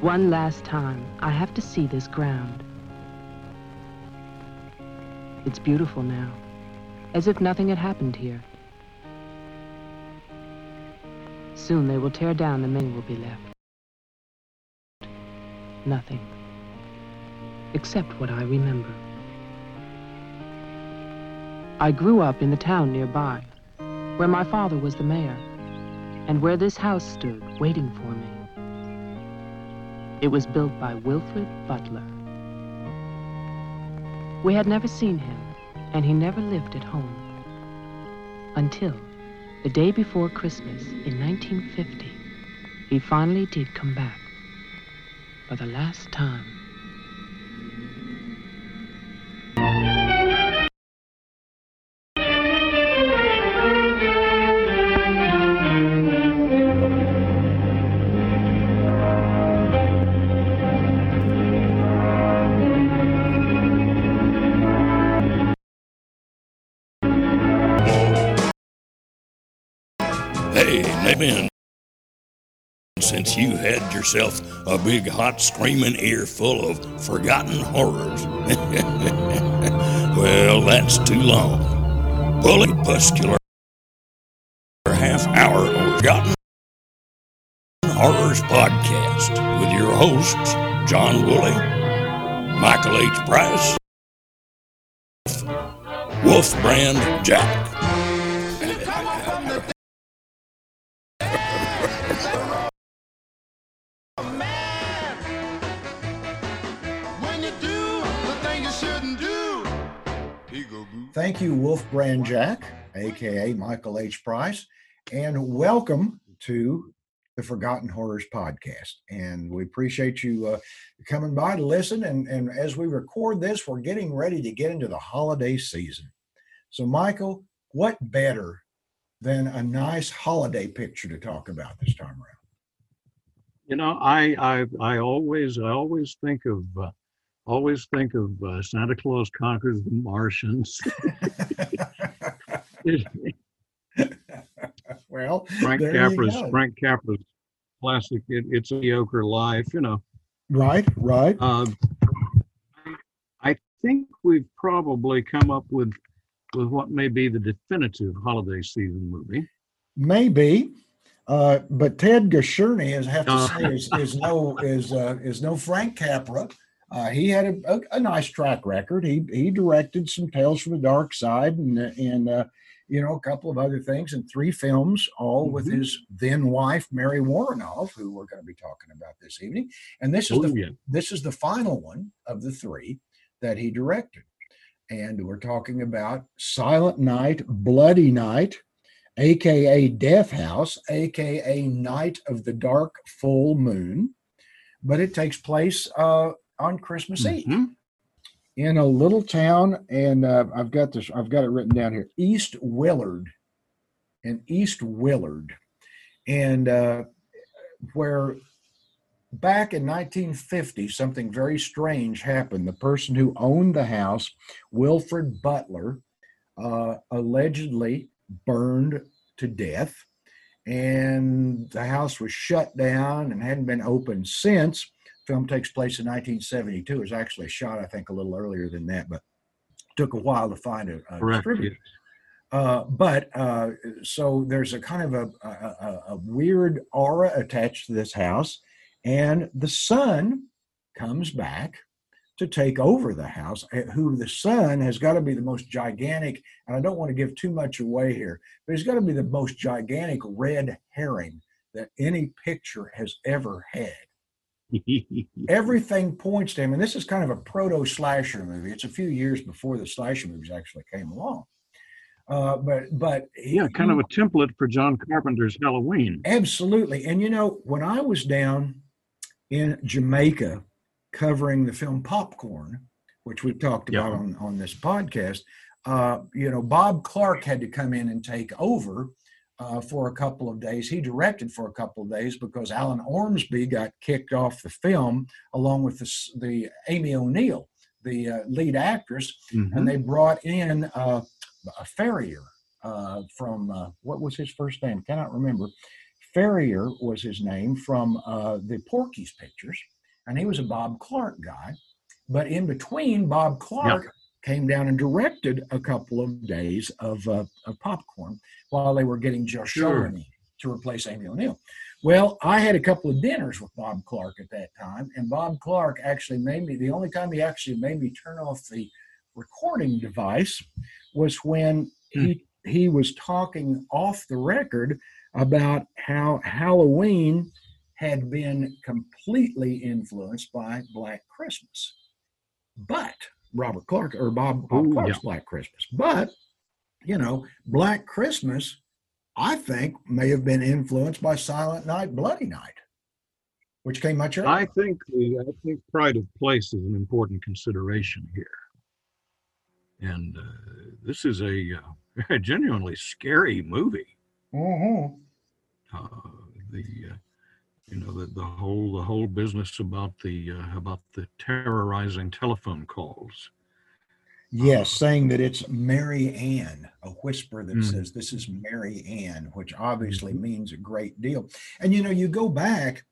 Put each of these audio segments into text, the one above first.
One last time, I have to see this ground. It's beautiful now, as if nothing had happened here. Soon they will tear down the many will be left. Nothing. Except what I remember. I grew up in the town nearby, where my father was the mayor, and where this house stood waiting for me. It was built by Wilfred Butler. We had never seen him, and he never lived at home. Until the day before Christmas in 1950, he finally did come back. For the last time. Nathan, since you had yourself a big hot screaming ear full of forgotten horrors. well, that's too long. Bully Puscular half hour of forgotten horrors podcast with your hosts, John Wooley, Michael H. Price, Wolf Brand Jack. Thank you, Wolf Brand Jack, aka Michael H. Price, and welcome to the Forgotten Horrors podcast. And we appreciate you uh, coming by to listen. And, and as we record this, we're getting ready to get into the holiday season. So, Michael, what better than a nice holiday picture to talk about this time around? You know, I I I always I always think of uh, always think of uh, Santa Claus conquers the Martians. well, Frank Capra's. Frank Capra's classic. It, it's a mediocre life. You know. right, right. Uh, I think we've probably come up with with what may be the definitive holiday season movie. Maybe, uh, but Ted Gershuny, as I have to Uh. say, is, is no is uh, is no Frank Capra. Uh, he had a, a, a nice track record. He he directed some Tales from the Dark Side and and uh, you know a couple of other things and three films, all with Mhm. his then wife Mary Woronov, who we're going to be talking about this evening. And this is Oh, the yeah. this is the final one of the three that he directed. And we're talking about Silent Night, Bloody Night, aka Death House, aka Night of the Dark Full Moon. But it takes place uh, on Christmas Eve Mhm. in a little town, and uh, I've got this. I've got it written down here. East Willard, in East Willard, and uh, where back in 1950 something very strange happened. The person who owned the house, Wilfred Butler, uh, allegedly burned to death, and the house was shut down and hadn't been opened since film takes place in 1972. It was actually shot, I think, a little earlier than that, but took a while to find a, a Correct. distributor. Uh, but uh, so there's a kind of a, a, a- a weird aura attached to this house, and the son comes back to take over the house. eh, Who the son has got to be the most gigantic, and I don't want to give too much away here, but he's got to be the most gigantic red herring that any picture has ever had everything points to him. And this is kind of a proto slasher movie. It's a few years before the slasher movies actually came along. Uh, but but he- yeah, kind of a template for John Carpenter's Halloween. absolutely. And you know, when I was down in Jamaica covering the film Popcorn, which we've talked Yeah. about on, on this podcast, uh, you know, Bob Clark had to come in and take over uh, for a couple of days. He directed for a couple of days because Alan Ormsby got kicked off the film along with the, the Amy O'Neill, the uh, lead actress, Mhm. and they brought in uh, a farrier uh, from uh, what was his first name? Cannot remember. Farrier was his name from uh, the Porky's pictures, and he was a Bob Clark guy. But in between, Bob Clark came down and directed a couple of days of, uh, of popcorn while they were getting Josh Sure. to replace Amy O'Neill. Well, I had a couple of dinners with Bob Clark at that time, and Bob Clark actually made me the only time he actually made me turn off the recording device was when he he was talking off the record about how Halloween had been completely influenced by Black Christmas. But Robert Clark or Bob, Bob Ooh, Clark's yeah. Black Christmas. But you know, Black Christmas, I think, may have been influenced by Silent Night, Bloody Night, which came much earlier. I think the I think pride of place is an important consideration here, and uh, this is a, uh, genuinely scary movie. Mhm. Uh, the uh, you know the, the whole the whole business about the uh, about the terrorizing telephone calls. Yes, saying that it's Mary Ann, a whisper that Mhm. says this is Mary Ann, which obviously means a great deal. And you know, you go back,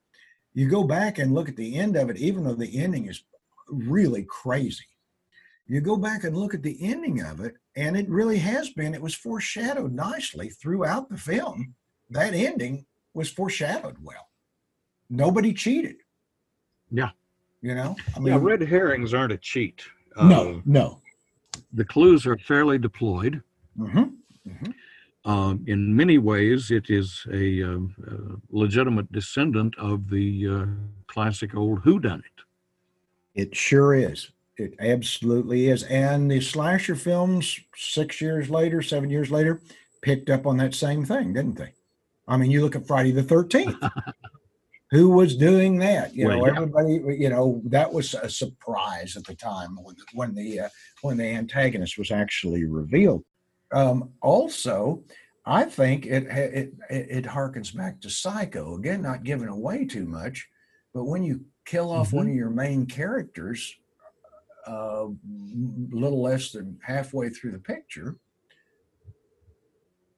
you go back and look at the end of it, even though the ending is really crazy. You go back and look at the ending of it, and it really has been, it was foreshadowed nicely throughout the film. That ending was foreshadowed well. Nobody cheated. Yeah. You know, I yeah, red herrings aren't a cheat. no, Uh, no. the clues are fairly deployed. hmm Um, in many ways, it is a, um, uh legitimate descendant of the uh, classic old whodunit. It sure is. It absolutely is. And the slasher films, six years later, seven years later, picked up on that same thing, didn't they? I mean, you look at Friday the 13th. Who was doing that? You know, yeah. everybody, you know, that was a surprise at the time when, the, when the uh, when the antagonist was actually revealed. Um, also, I think it, it it it harkens back to Psycho again, not giving away too much, but when you kill off one of your main characters, uh, m- little less than halfway through the picture,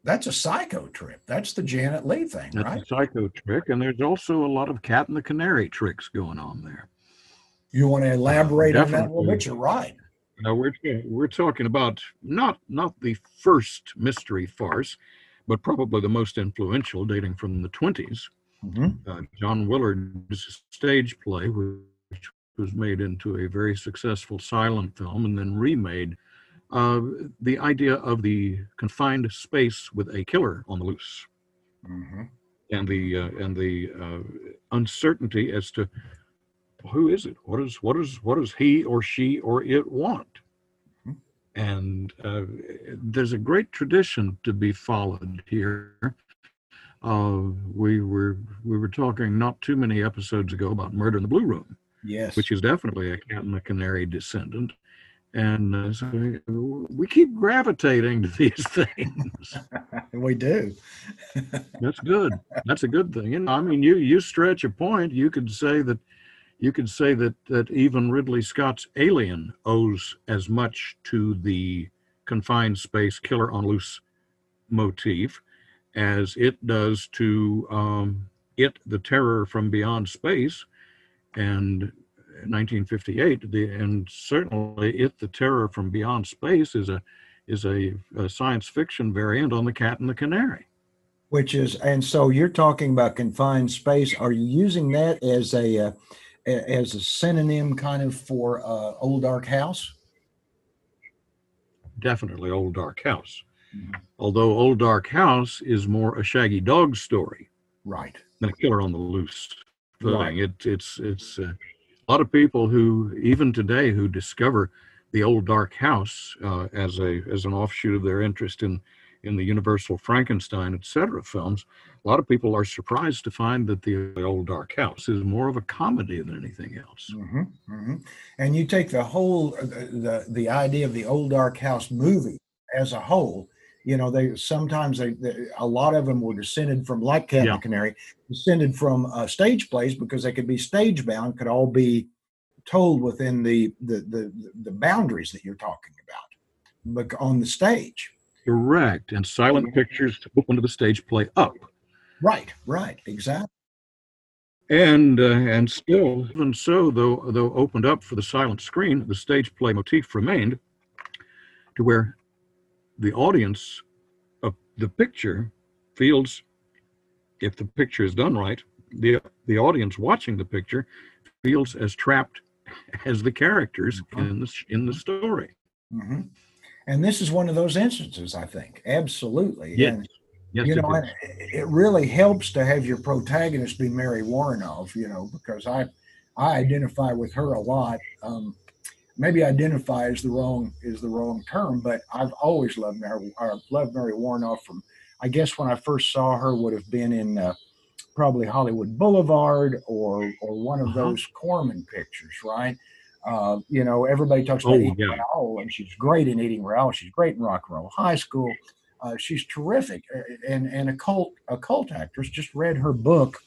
that's a psycho trip. That's the Janet Leigh thing, That's right? a psycho trick, and there's also a lot of cat and the canary tricks going on there. You want to elaborate on that a little bit? You're right. Now we're we're talking about not not the first mystery farce, but probably the most influential, dating from the 20s. Mhm. uh, John Willard's stage play, which was made into a very successful silent film and then remade. Uh, the idea of the confined space with a killer on the loose, Mhm. and the uh, and the uh, uncertainty as to who is it, what is what is what does he or she or it want, Mhm. and uh, there's a great tradition to be followed here. Uh, we were we were talking not too many episodes ago about Murder in the Blue Room, Yes. which is definitely a Cat and the Canary descendant, and uh, so we keep gravitating to these things. we do. That's good. That's a good thing. You know, I mean, you you stretch a point. You could say that you could say that that even Ridley Scott's Alien owes as much to the confined space killer on loose motif as it does to um, it, the terror from beyond space, and 1958. The and certainly it, the terror from beyond space, is a is a, a science fiction variant on the Cat and the Canary. Which is, and so you're talking about confined space. Are you using that as a uh, as a synonym, kind of for uh, old dark house? definitely Old Dark House. Mhm. Although Old Dark House is more a Shaggy Dog story Right. than a Killer on the Loose thing. Right. It, it's it's uh, a lot of people who even today who discover the Old Dark House uh, as a as an offshoot of their interest in in the Universal Frankenstein, etc. films. A lot of people are surprised to find that the Old Dark House is more of a comedy than anything else. hmm hmm And you take the whole uh, the, the the idea of the old dark house movie as a whole. You know, they sometimes they, they a lot of them were descended from like Cat Yeah. Canary, descended from uh, stage plays because they could be stage bound, could all be told within the the the, the boundaries that you're talking about, but on the stage. Correct. And silent pictures open to the stage play up. Right, right, exactly. And uh, and still, even so, though though opened up for the silent screen, the stage play motif remained to where the audience of the picture feels, if the picture is done right, the the audience watching the picture feels as trapped as the characters Mhm. in the in the story. hmm And this is one of those instances, I think. Absolutely. Yes, And, Yes, you it know, and it really helps to have your protagonist be Mary Woronov, you know, because I I identify with her a lot. Um, maybe identify is the wrong is the wrong term, but I've always loved Mary. I loved Mary Woronov from. I guess when I first saw her would have been in uh, probably Hollywood Boulevard or or one of Uh-huh. those Corman pictures, right? Uh, you know, everybody talks about Oh, Eating yeah. Raoul, and she's great in Eating Raoul. She's great in Rock and Roll High School. Uh, she's terrific, uh, and and a cult a cult actress. Just read her book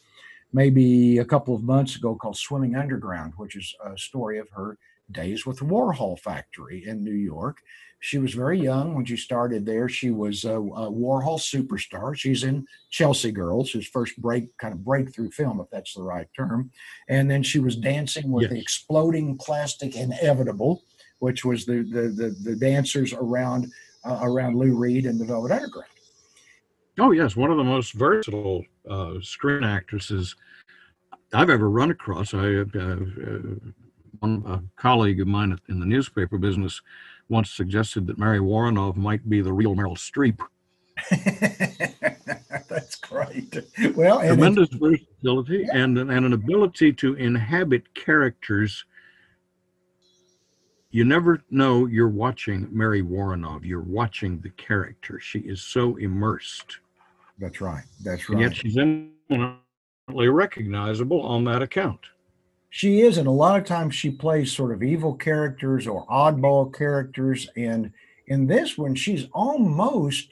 maybe a couple of months ago called Swimming Underground, which is a story of her days with the Warhol factory in New York. She was very young when she started there. She was a, a Warhol superstar. She's in Chelsea Girls, his first break kind of breakthrough film, if that's the right term. And then she was dancing with the exploding plastic inevitable, which was the the the, the dancers around uh, around Lou Reed and the Velvet Underground. Oh yes, one of the most versatile uh, screen actresses I've ever run across. I uh, uh, a colleague of mine in the newspaper business once suggested that Mary Woronov might be the real Meryl Streep. That's great. Well, Tremendous versatility and and an ability to inhabit characters. You never know you're watching Mary Woronov. You're watching the character. She is so immersed. that's right. That's And yet she's eminently recognizable on that account. She is, and a lot of times she plays sort of evil characters or oddball characters. And in this one, she's almost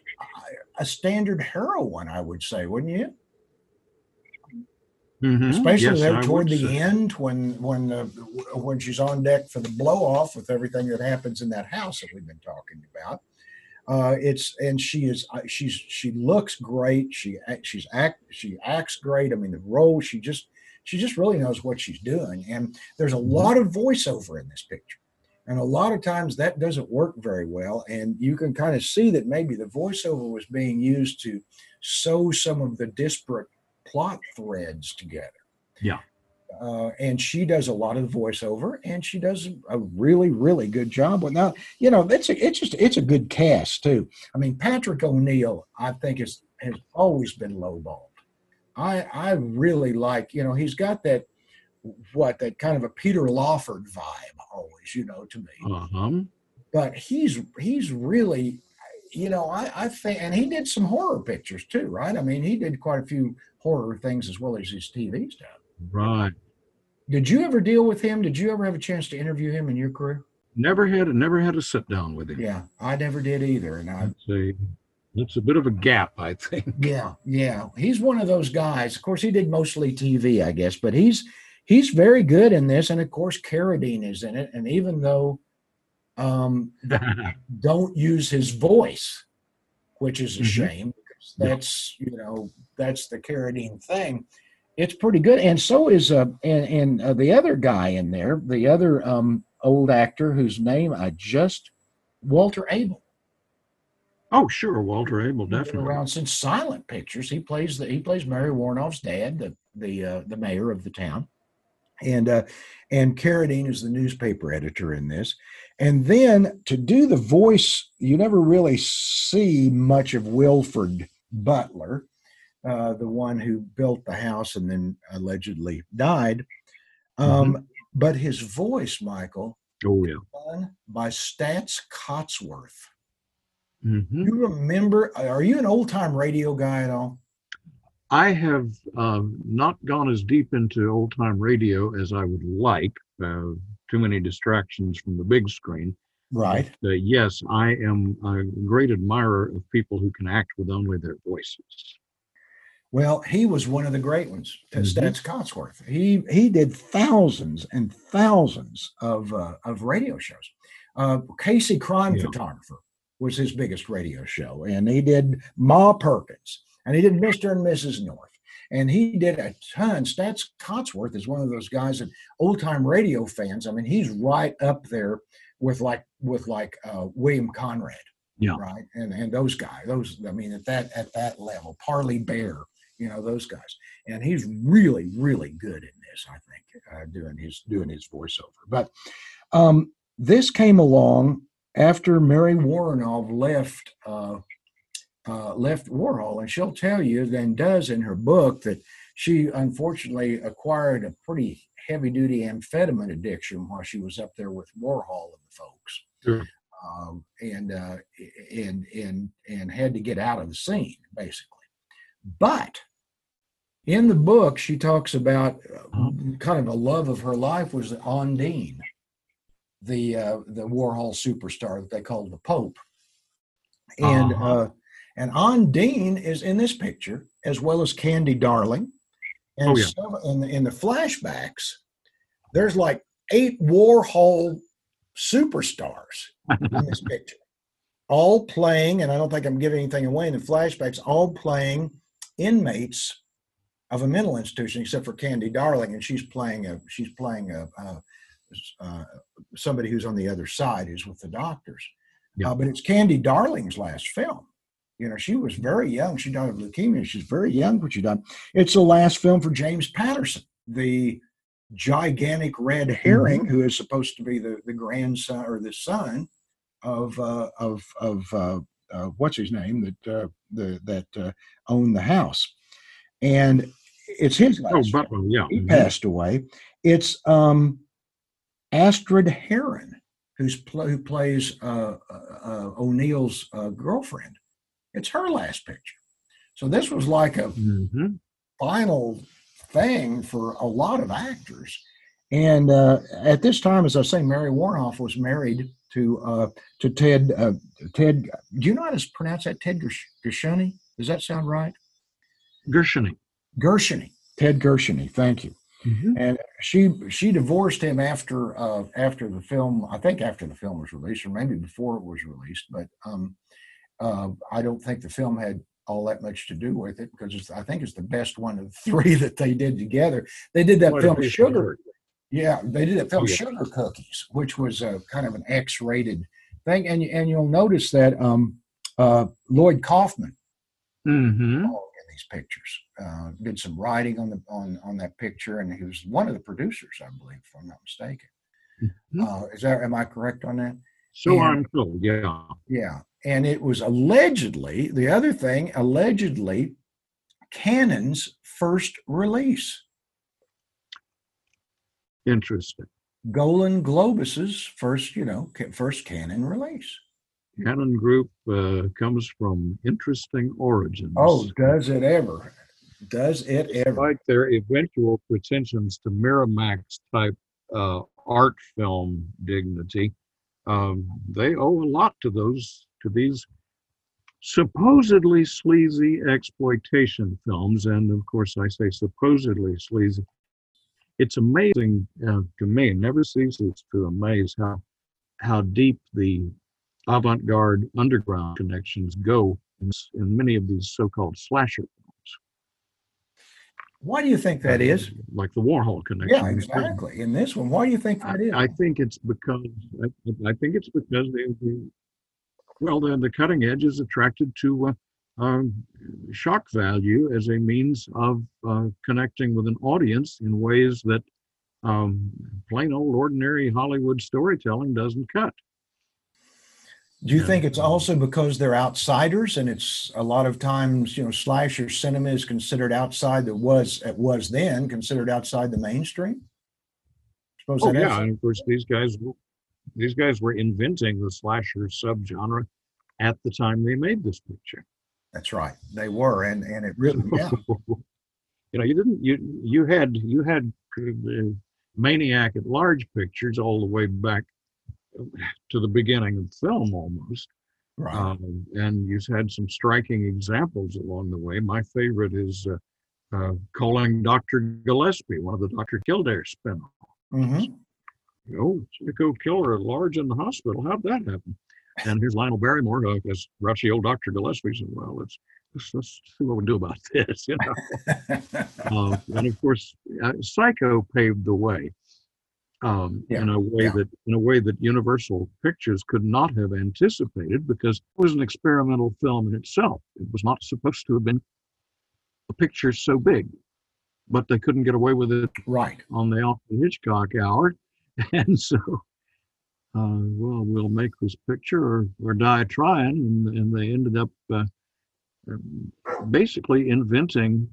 a standard heroine, I would say, wouldn't you? Mhm. Especially Yes, there toward the say. end when when the when she's on deck for the blow off with everything that happens in that house that we've been talking about. Uh, it's and she is uh, she's she looks great. She she's act she acts great. I mean the role she just she just really knows what she's doing. And there's a lot of voiceover in this picture. And a lot of times that doesn't work very well. And you can kind of see that maybe the voiceover was being used to sew some of the disparate plot threads together. Yeah. Uh, and she does a lot of voiceover, and she does a really, really good job. With now, you know, it's a, it's just it's a good cast too. I mean, Patrick O'Neal, I think is has always been lowballed. I I really like, you know, he's got that what that kind of a Peter Lawford vibe always, you know, to me Uh-huh. but he's he's really you know i i think and he did some horror pictures too right i mean he did quite a few horror things as well as his tv stuff Right. did you ever deal with him did you ever have a chance to interview him in your career Never had never had a sit down with him. yeah i never did either and i It's a bit of a gap, I think. yeah yeah he's one of those guys of course he did mostly tv i guess but he's he's very good in this and of course carradine is in it and even though um don't use his voice, which is a Mhm. shame because that's you know that's the Carradine thing. It's pretty good, and so is uh and and uh, the other guy in there, the other um old actor whose name I just Walter Abel. Oh, sure, Walter Abel, definitely. around since silent pictures. He plays the he plays Mary Woronov's dad, the the uh, the mayor of the town, and uh, and Carradine is the newspaper editor in this. And then to do the voice, you never really see much of Wilfred Butler, uh, the one who built the house and then allegedly died. Um, But his voice, Michael, Oh yeah. done by Staats Cotsworth. Hmm You remember? Are you an old time radio guy at all? I have um, not gone as deep into old time radio as I would like. Uh, too many distractions from the big screen. Right. Uh, yes, I am a great admirer of people who can act with only their voices. Well, he was one of the great ones, Mhm. Staats Cotsworth. He he did thousands and thousands of uh, of radio shows. Uh, Casey Crime Yeah. Photographer was his biggest radio show, and he did Ma Perkins, and he did Mr. and Mrs. North. And he did a ton. Staats Cotsworth is one of those guys that old time radio fans. I mean, he's right up there with like with like uh, William Conrad, Yeah. right, and and those guys. Those I mean, at that at that level, Parley Baer, you know, those guys. And he's really really good in this. I think uh, doing his doing his voiceover. But um, this came along after Mary Woronov left uh, uh, left Warhol, and she'll tell you, then does in her book, that she unfortunately acquired a pretty heavy duty amphetamine addiction while she was up there with Warhol and the folks, Sure. um, and uh, and and and had to get out of the scene basically. But in the book, she talks about uh, kind of a love of her life was Ondine, the uh, the Warhol superstar that they called the Pope, and Uh-huh. uh, and Ondine is in this picture as well as Candy Darling, and Oh, yeah. in the, in the flashbacks, there's like eight Warhol superstars in this picture, all playing, and I don't think I'm giving anything away in the flashbacks, all playing inmates of a mental institution, except for Candy Darling, and she's playing a she's playing a, a, uh somebody who's on the other side, who's with the doctors. Yeah. Uh, but it's Candy Darling's last film. You know, she was very young. She died of leukemia. She's very young when she died. It's the last film for James Patterson, the gigantic red herring who is supposed to be the, the grandson or the son of uh, of of uh, uh, what's his name that uh, the that uh, owned the house, and it's his last. Oh. Butler, yeah. he Mhm. passed away. It's um, Astrid Heeren who's who plays uh, uh, uh, O'Neal's uh, girlfriend. It's her last picture. So this was like a Mhm. final thing for a lot of actors. And uh, at this time, as I say, Mary Woronov was married to uh, to Ted. Uh, Ted, do you know how to pronounce that? Ted Gersh- Gershoni? Does that sound right? Gershony. Gershoni. Ted Gershoni. Thank you. Mhm. And she she divorced him after uh, after the film. I think after the film was released, or maybe before it was released. But um, uh, I don't think the film had all that much to do with it because it's, I think it's the best one of the three that they did together. They did that What film Sugar. Yeah, they did that film Oh, yeah. Sugar Cookies, which was a kind of an X-rated thing, and and you'll notice that um, uh, Lloyd Kaufman Mhm. These pictures. Uh, did some writing on the on on that picture, and he was one of the producers, I believe, if I'm not mistaken. Mhm. Uh, is that am I correct on that? So And- I'm told, yeah. Yeah, and it was allegedly the other thing, allegedly, Cannon's first release, Interesting. Golan Globus's first, you know, first Cannon release. Cannon Group uh, comes from interesting origins. Oh, does it ever? Does it ever? Despite their eventual pretensions to Miramax type uh, art film dignity, um, they owe a lot to those to these supposedly sleazy exploitation films. And of course, I say supposedly sleazy. It's amazing uh, to me. Never ceases to amaze how how deep the avant-garde underground connections go in, in many of these so-called slasher films. Why do you think that is? like the Warhol connection. Yeah, exactly. In this one, why do you think I, that is? I think it's because I, I think it's because they, they well the, the cutting edge is attracted to uh, um, shock value as a means of uh, connecting with an audience in ways that um, plain old ordinary Hollywood storytelling doesn't cut. Do you Yeah. think it's also because they're outsiders, and it's a lot of times, you know, slasher cinema is considered outside that was it was then considered outside the mainstream? Suppose Oh that yeah, is- and of course these guys these guys were inventing the slasher subgenre at the time they made this picture. that's right. They were, and and it really, yeah, you know, you didn't you you had you had uh, maniac at large pictures all the way back to the beginning of film almost, right. um, and you've had some striking examples along the way. My favorite is uh, uh, calling Dr. Gillespie, one of the Dr. Kildare spin-offs. hmm Oh, Chico killer at large in the hospital. How'd that happen? And here's Lionel Barrymore, uh, as grouchy old Dr. Gillespie said, well, let's let's, let's see what we do about this. You know, uh, and of course, uh, Psycho paved the way um, Yeah, in a way yeah. that in a way that Universal Pictures could not have anticipated because it was an experimental film in itself. It was not supposed to have been a picture so big, but they couldn't get away with it right. on the Alfred Hitchcock hour, and so. Uh, well, we'll make this picture or, or die trying, and, and they ended up uh, basically inventing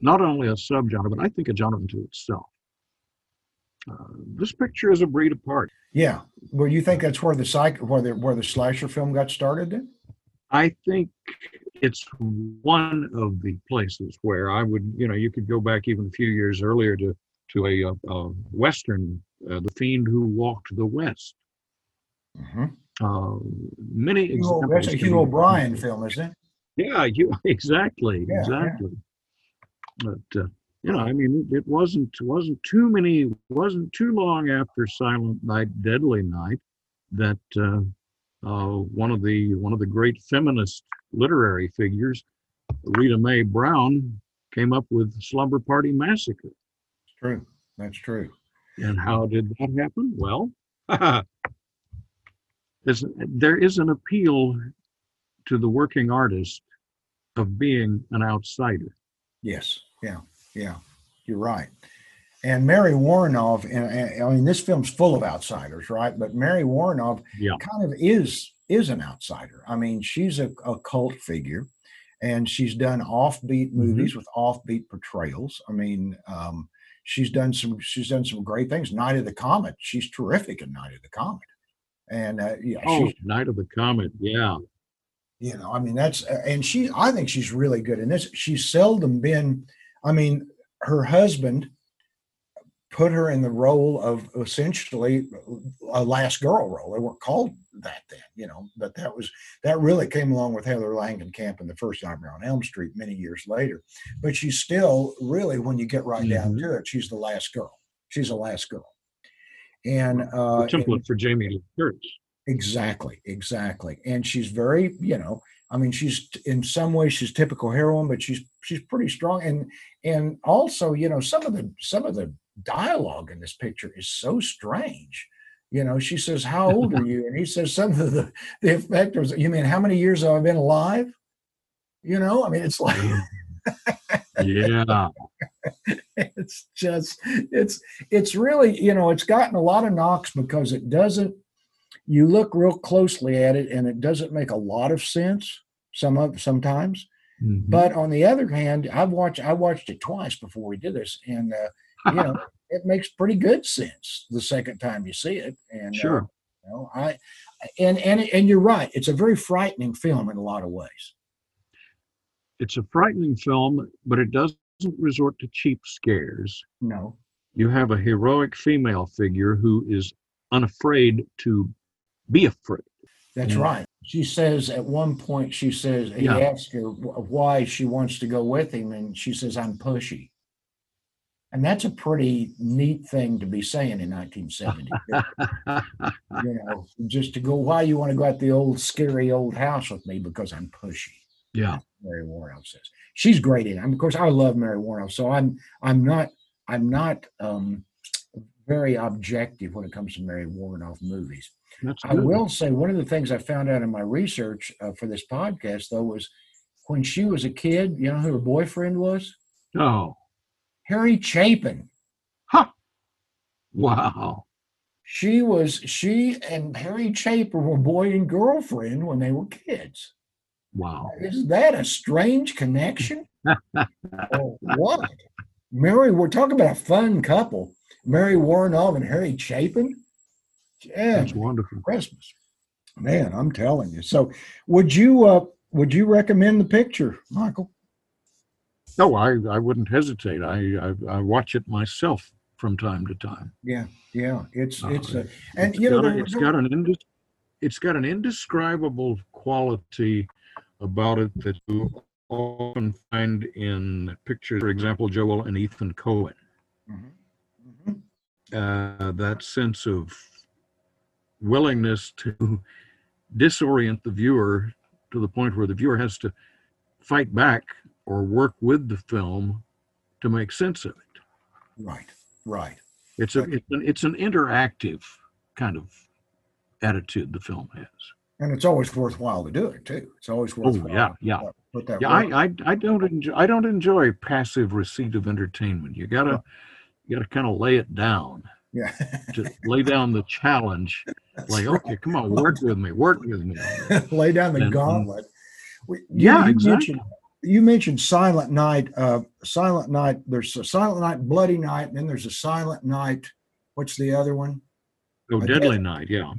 not only a subgenre, but I think a genre unto itself. Uh, this picture is a breed apart. Yeah. Well, you think that's where the psych where the where the slasher film got started then? I think it's one of the places where I would, you know, you could go back even a few years earlier to to a, uh uh western, uh, The Fiend Who Walked the West. Mm-hmm. Uh, many Hugh, examples. that's a Hugh O'Brian film, isn't it? Yeah, you exactly, Yeah, yeah. exactly. But uh, you know, I mean, it, wasn't wasn't too many wasn't too long after Silent Night, Deadly Night that uh, uh, one of the one of the great feminist literary figures, Rita Mae Brown, came up with Slumber Party Massacre. It's true. That's true. And how did that happen? Well, there is an appeal to the working artist of being an outsider. Yes. Yeah. Yeah. You're right. And Mary Woronov, and, and I mean, this film's full of outsiders, right? But Mary Woronov Yeah. kind of is is an outsider. I mean, she's a, a cult figure, and she's done offbeat movies with offbeat portrayals. I mean, um, she's done some she's done some great things. Night of the Comet, she's terrific in Night of the Comet, and uh, yeah, Oh, she's Night of the Comet. Yeah. you know i mean that's and she i think she's really good in this she's seldom been i mean her husband put her in the role of essentially a last girl role they weren't called that then you know but that was that really came along with heather langenkamp in the first nightmare on elm street many years later but she's still really when you get right down Mhm. to it she's the last girl she's the last girl and uh The template for Jamie Lee Curtis. Exactly, exactly. And she's very, you know, I mean, she's in some ways she's typical heroine, but she's she's pretty strong. And and also, you know, some of the some of the dialogue in this picture is so strange. You know, she says, "How old are you?" And he says something to the the effect of, "You mean how many years have I been alive?" You know, I mean, it's like mm. Yeah. it's just it's it's really you know it's gotten a lot of knocks because it doesn't you look real closely at it and it doesn't make a lot of sense some of sometimes Mhm. but on the other hand i've watched i watched it twice before we did this and uh, you know it makes pretty good sense the second time you see it and uh, sure. you know, i and and and you're right it's a very frightening film in a lot of ways It's a frightening film, but it doesn't resort to cheap scares. no You have a heroic female figure who is unafraid to be afraid. That's Yeah. right. She says at one point, she says, he Yeah. asks her why she wants to go with him, and she says, I'm pushy. And that's a pretty neat thing to be saying in 1970. you know, just to go, why you want to go out the old scary old house with me? Because I'm pushy. yeah. Mary Woronov says she's great in it. I mean, of course, I love Mary Woronov, so I'm I'm not I'm not um, very objective when it comes to Mary Woronov movies. I will say one of the things I found out in my research uh, for this podcast, though, was when she was a kid, you know who her boyfriend was? Oh, Harry Chapin. Huh. Wow. She was, she and Harry Chapin were boy and girlfriend when they were kids. Wow. Is that a strange connection? what? Mary, we're talking about a fun couple. Mary Woronov and Harry Chapin. Yeah, That's wonderful. Christmas. Man, I'm telling you. So, would you uh would you recommend the picture, Michael? No, I, I wouldn't hesitate. I, I I watch it myself from time to time. Yeah, yeah. It's Uh, it's a and It's you know a- it's got an indis- it's got an indescribable quality about it that you often find in pictures. For example, Joel and Ethan Coen. Mhm, mhm. Uh, that sense of willingness to disorient the viewer to the point where the viewer has to fight back or work with the film to make sense of it. Right. Right. It's a it's an, it's an interactive kind of attitude the film has. And it's always worthwhile to do it too. It's always worthwhile. Oh worthwhile. yeah, to yeah. put that- Put that Yeah, work. I, I I don't enjoy I don't enjoy passive receipt of entertainment. You gotta you gotta kind of lay it down. yeah. To lay down the challenge. That's Like, right. okay, come on, work with me, work with me. lay down the And- gauntlet. We- you- Yeah, you exactly. Mentioned, you mentioned Silent Night. Uh, Silent Night. There's a Silent Night, Bloody Night, and then there's a Silent Night. What's the other one? Oh, I Deadly guess- Night, yeah.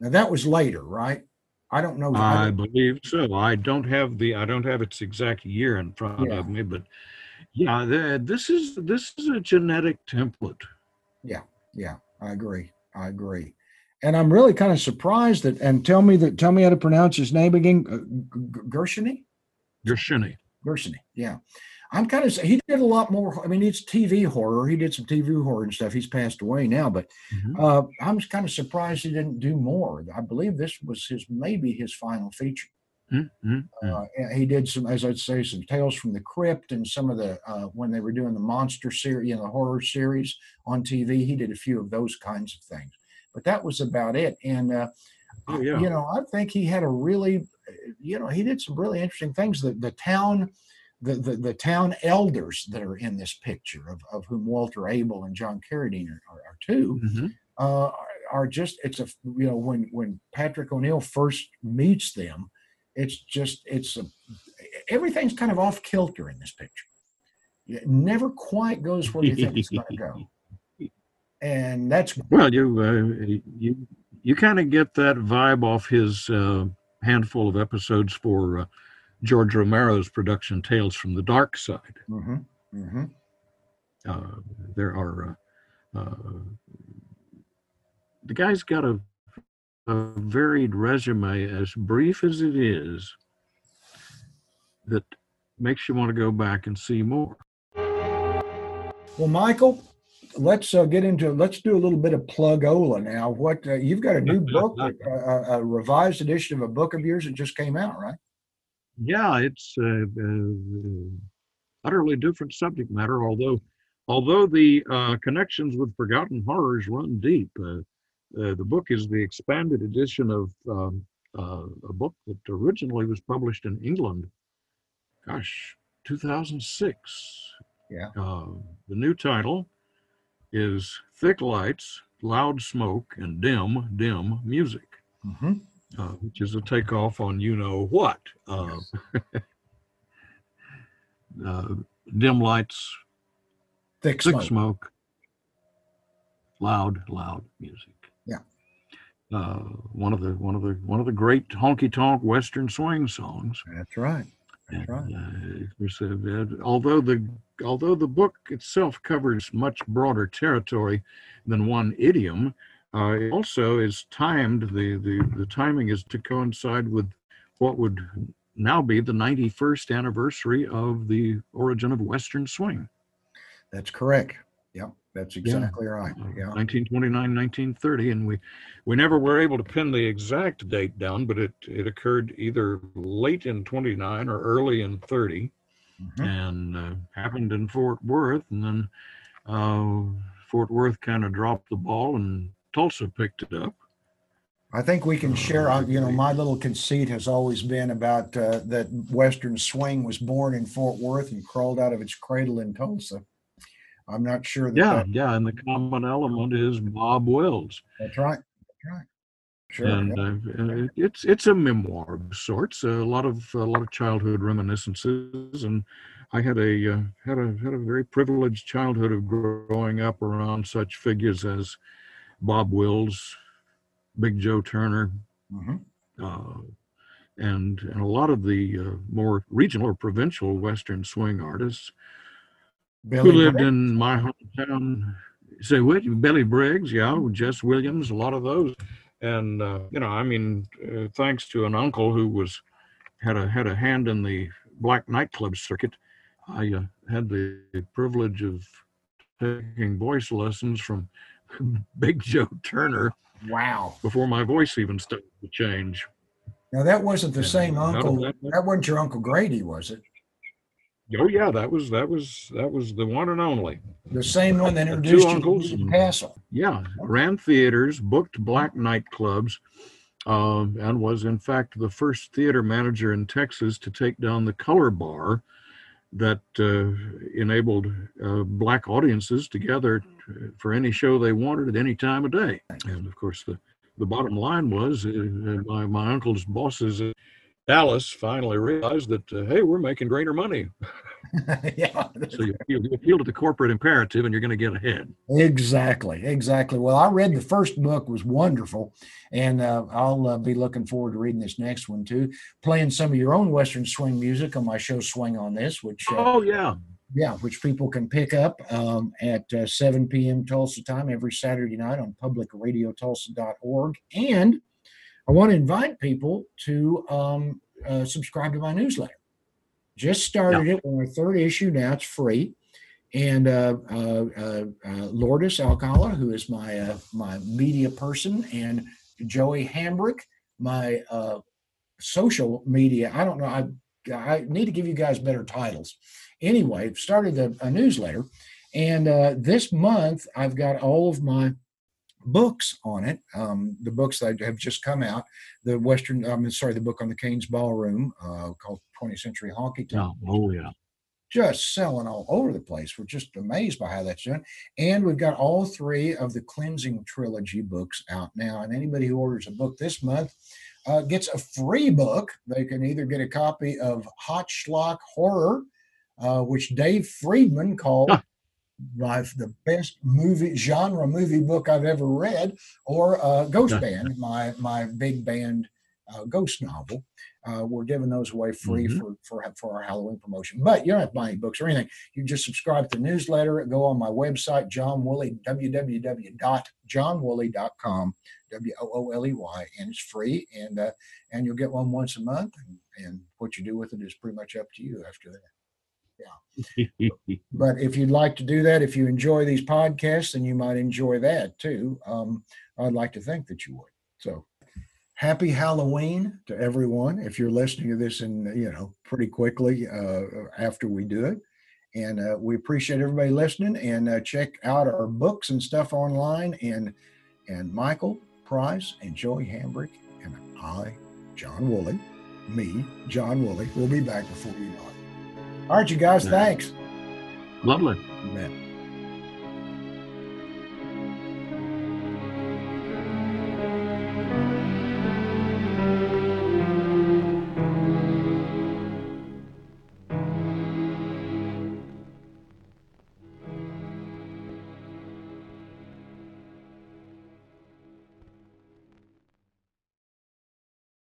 Now that was later, right? I don't know. I I believe so. I don't have the I don't have its exact year in front Yeah. of me, but yeah, the, this is this is a genetic template. yeah, yeah, I agree. I agree. And I'm really kind of surprised that. And tell me that. Tell me how to pronounce his name again. Uh, G- G- Gershony. Gershony. Yeah. I'm kind of. He did a lot more. I mean, it's TV horror. He did some TV horror and stuff. He's passed away now, but Mhm. uh, I'm kind of surprised he didn't do more. I believe this was his maybe his final feature. Mm, mm, mm. Uh, he did some, as I'd say, some Tales from the Crypt and some of the uh, when they were doing the monster series, you know, the horror series on TV. He did a few of those kinds of things, but that was about it. And uh, Oh, yeah. you know, I think he had a really, uh, you know, he did some really interesting things. The the town. The, the, the town elders that are in this picture, of, of whom Walter Abel and John Carradine are, are, are two, Mhm. uh, are- are just it's a you know when when Patrick O'Neal first meets them, it's just it's a everything's kind of off kilter in this picture. It never quite goes where you think it's going to go, and that's Well, you uh, you you kind of get that vibe off his uh, handful of episodes for uh, George Romero's production Tales from the Dark Side. mhm, mhm. Uh, there are uh, uh, the guy's got a, a varied resume, as brief as it is, that makes you want to go back and see more. Well, Michael, let's uh, get into let's do a little bit of plugola now. What uh, you've got a new book, uh, a, a revised edition of a book of yours that just came out, right? Yeah, it's uh, uh, utterly different subject matter. Although, although the uh, connections with Forgotten Horrors run deep. Uh, the book is the expanded edition of um, uh, a book that originally was published in England. Gosh, 2006. Yeah. Uh, the new title is Thick Lights, Loud Smoke, and Dim, Dim Music Mm-hmm. uh, which is a takeoff on you know what. Uh, uh, dim lights, Thick thick smoke. smoke, loud, loud music. Uh, one of the one of the one of the great honky tonk western swing songs. That's right. That's And, right. uh, uh, uh, although the although the book itself covers much broader territory than one idiom, uh, it also is timed. The, the the timing is to coincide with what would now be the 91st anniversary of the origin of Western swing, That's correct. Yep. That's exactly right. uh, Yeah. 1929, 1930, and we we never were able to pin the exact date down, but it it occurred either late in 29 or early in 30. Mhm. and uh, happened in Fort Worth, and then uh, Fort Worth kind of dropped the ball, and Tulsa picked it up. I think we can share. uh, You know, my little conceit has always been about uh, that Western swing was born in Fort Worth and crawled out of its cradle in Tulsa. I'm not sure that, Yeah, that- yeah, and the common element is Bob Wills, that's right. That's right. Sure. and uh, uh, it's it's a memoir of sorts, a lot of a lot of childhood reminiscences, and I had a uh, had a had a very privileged childhood of growing up around such figures as Bob Wills, Big Joe Turner, Mhm. uh, and and a lot of the uh, more regional or provincial Western swing artists Billy who lived Briggs. in my hometown. Say what? Billy Briggs, yeah, Jess Williams, a lot of those, and uh, you know, I mean, uh, thanks to an uncle who was had a had a hand in the black nightclub circuit, I uh, had the privilege of taking voice lessons from Big Joe Turner Wow. before my voice even started to change. Now that wasn't the same uncle. that- That wasn't your uncle Grady, was it? Oh yeah, that was that was that was the one and only. The same one that Two introduced you to uncles William and- Castle. Yeah, ran theaters, booked black nightclubs, um, and was in fact the first theater manager in Texas to take down the color bar that uh, enabled uh, black audiences to gather for any show they wanted at any time of day. And of course, the, the bottom line was uh, uh, my, my uncle's bosses Dallas finally realized that, uh, hey, we're making greater money. yeah, So you, you appeal to the corporate imperative and you're going to get ahead. exactly, exactly. Well, I read the first book was wonderful, and uh, I'll uh, be looking forward to reading this next one too. Playing some of your own Western swing music on my show Swing on This, which uh, Oh, yeah. yeah, which people can pick up um, at uh, 7 p.m. Tulsa time every Saturday night on publicradiotulsa.org. And I want to invite people to um, uh, subscribe to my newsletter. Just started it. We're on our third issue now. It's free. And uh, uh, uh, uh, Lourdes Alcala, who is my uh, my media person, and Joey Hambrick, my social media. I don't know. I I need to give you guys better titles anyway, started a, a newsletter, and this month I've got all of my books on it. Um, the books that have just come out. The Western, I'm sorry, the book on the Cain's Ballroom uh, called 20th Century Honky Tonk. Oh, yeah. Just selling all over the place. We're just amazed by how that's done. And we've got all three of the Cleansing Trilogy books out now. And anybody who orders a book this month uh, gets a free book. They can either get a copy of Hot Schlock Horror, uh, which Dave Friedman called My, the best movie genre movie book I've ever read, or uh, Ghost Band, my my big band uh, ghost novel. Uh, we're giving those away free Mhm. for, for for our Halloween promotion. But you don't have to buy any books or anything. You just subscribe to the newsletter. Go on my website, John Wooley, www.johnwooley.com, W O O L E Y, and it's free. And uh, and you'll get one once a month. And, and what you do with it is pretty much up to you after that. But if you'd like to do that, if you enjoy these podcasts, then you might enjoy that too. Um, I'd like to think that you would. So happy Halloween to everyone. If you're listening to this in, you know, pretty quickly uh, after we do it. And uh, we appreciate everybody listening and uh, check out our books and stuff online. And and Michael Price and Joey Hambrick and I, John Wooley, me, John Wooley, will be back before you know it. All right, you guys, thanks. Lovely. You bet.